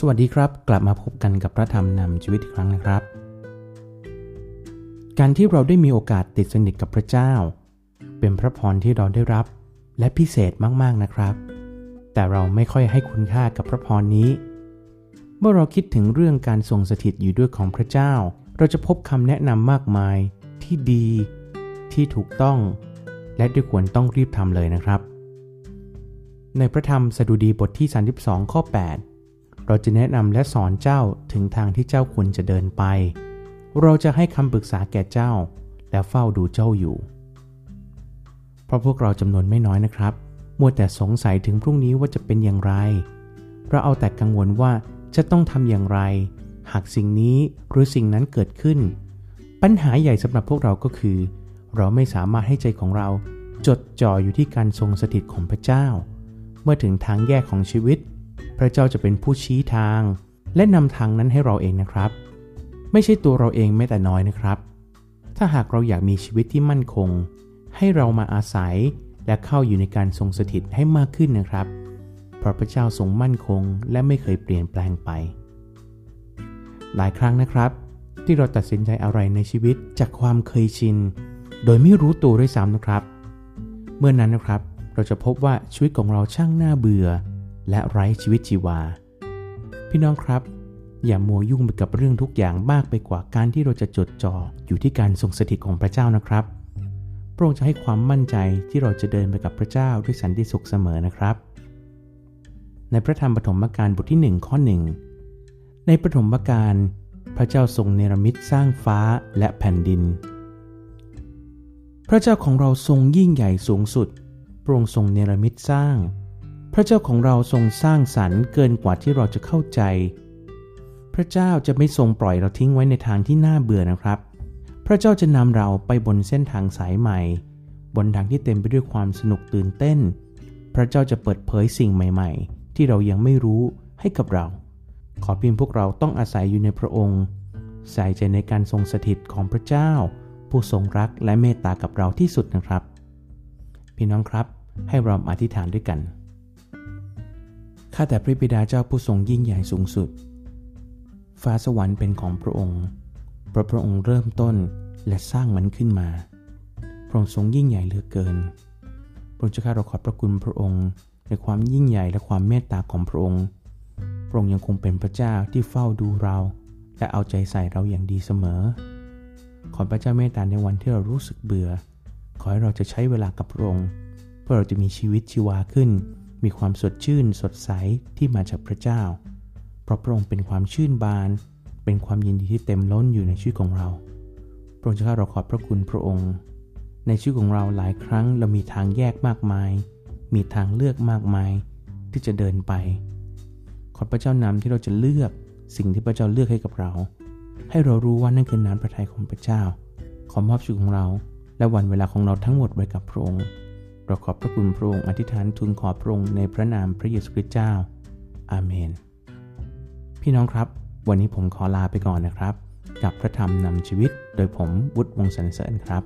สวัสดีครับ กลับมาพบกันกับพระธรรมนำชีวิตอีกครั้งนะครับ การที่เราได้มีโอกาสติดสนิทกับพระเจ้า เป็นพระพรที่เราได้รับและพิเศษมากๆนะครับ แต่เราไม่ค่อยให้คุณค่ากับพระพรนี้ เมื่อเราคิดถึงเรื่องการทรงสถิตอยู่ด้วยของพระเจ้า เราจะพบคำแนะนำมากมายที่ดี ที่ถูกต้อง และด้วยควรต้องรีบทำเลยนะครับ ในพระธรรมสดุดีบทที่ 32 ข้อ 8 เราจะแนะนำและสอนเจ้าถึงทางที่เจ้าควรจะเดินไป เราจะให้คำปรึกษาแก่เจ้า และเฝ้าดูเจ้าอยู่ เพราะพวกเราจำนวนไม่น้อยนะครับ มัวแต่สงสัยถึงพรุ่งนี้ว่าจะเป็นอย่างไร เราเอาแต่กังวลว่าจะต้องทำอย่างไร หากสิ่งนี้หรือสิ่งนั้นเกิดขึ้น ปัญหาใหญ่สำหรับพวกเราก็คือ เราไม่สามารถให้ใจของเราจดจ่ออยู่ที่การทรงสถิตของพระเจ้า เมื่อถึงทางแยกของชีวิต พระเจ้าจะเป็นผู้ชี้ทาง และนำทางนั้นให้เราเองนะครับ ไม่ใช่ตัวเราเองแม้แต่น้อยนะครับ ถ้าหากเราอยากมีชีวิตที่มั่นคง ให้เรามาอาศัยและเข้าอยู่ในการทรงสถิตให้มากขึ้นนะครับ เพราะพระเจ้าทรงมั่นคง และไม่เคยเปลี่ยนแปลงไป หลายครั้งนะครับ ที่เราตัดสินใจอะไรในชีวิตจากความเคยชิน โดยไม่รู้ตัวด้วยซ้ำนะครับ เมื่อนนั้นนะครับ เราจะพบว่าชีวิตของเราช่างน่าเบื่อ และไร้ชีวิตชีวา พี่น้องครับ อย่ามัวยุ่งไปกับเรื่องทุกอย่างมากไปกว่าการที่เราจะจดจ่ออยู่ที่การทรงสถิตของพระเจ้านะครับ พระองค์จะให้ความมั่นใจที่เราจะเดินไปกับพระเจ้าด้วยสันติสุขเสมอนะครับ ในพระธรรมปฐมกาลบทที่ 1 ข้อ 1 ในปฐมกาลพระเจ้าทรงเนรมิตสร้างฟ้าและแผ่นดิน พระเจ้าของเราทรงยิ่งใหญ่สูงสุดพระองค์ทรงเนรมิตสร้าง พระเจ้าของเราทรงสร้างสรรค์เกินกว่าที่เราจะเข้าใจ พระเจ้าจะไม่ทรงปล่อยเราทิ้งไว้ในทางที่น่าเบื่อนะครับ พระเจ้าจะนำเราไปบนเส้นทางสายใหม่ บนทางที่เต็มไปด้วยความสนุกตื่นเต้น พระเจ้าจะเปิดเผยสิ่งใหม่ ๆ ที่เรายังไม่รู้ให้กับเรา ขอเพียงพวกเราต้องอาศัยอยู่ในพระองค์ ใส่ใจในการทรงสถิตของพระเจ้า ผู้ทรงรักและเมตตากับเราที่สุดนะครับ พี่น้องครับให้เราอธิษฐานด้วยกัน ข้าแต่พระบิดาเจ้าผู้ทรงยิ่งใหญ่สูงสุด ฟ้าสวรรค์เป็นของพระองค์เพราะพระองค์เริ่มต้นและสร้างมันขึ้นมา พระองค์ทรงยิ่งใหญ่เหลือเกิน พระองค์เจ้าข้าเราขอบพระคุณพระองค์ในความยิ่งใหญ่และความเมตตาของพระองค์ พระองค์ยังคงเป็นพระเจ้าที่เฝ้าดูเรา และเอาใจใส่เราอย่างดีเสมอ ขอพระเจ้าเมตตาในวันที่เรารู้สึกเบื่อ ขอให้เราจะใช้เวลากับพระองค์ เพื่อเราจะมีชีวิตชีวาขึ้น มีความสดชื่นสดใสที่มาจากพระเจ้า เพราะพระองค์เป็นความชื่นบาน เป็นความยินดีที่เต็มล้นอยู่ในชีวิตของเรา พระองค์เจ้าเราขอบพระคุณพระองค์ ในชีวิตของเราหลายครั้งเรามีทางแยกมากมาย มีทางเลือกมากมายที่จะเดินไป ขอพระเจ้านำที่เราจะเลือกสิ่งที่พระเจ้าเลือกให้กับเรา ให้เรารู้ว่านั่นคือน้ำพระทัยของพระเจ้า ขอมอบชีวิตของเรา และวันเวลาของเราทั้งหมดไว้กับพระองค์ เราขอบพระคุณพระองค์อธิษฐานทูลขอพระองค์ในพระนามพระเยซูคริสต์เจ้า อาเมน พี่น้องครับ วันนี้ผมขอลาไปก่อนนะครับ กับพระธรรมนำชีวิตโดยผมวุฒิวงศ์สรรเสริญครับ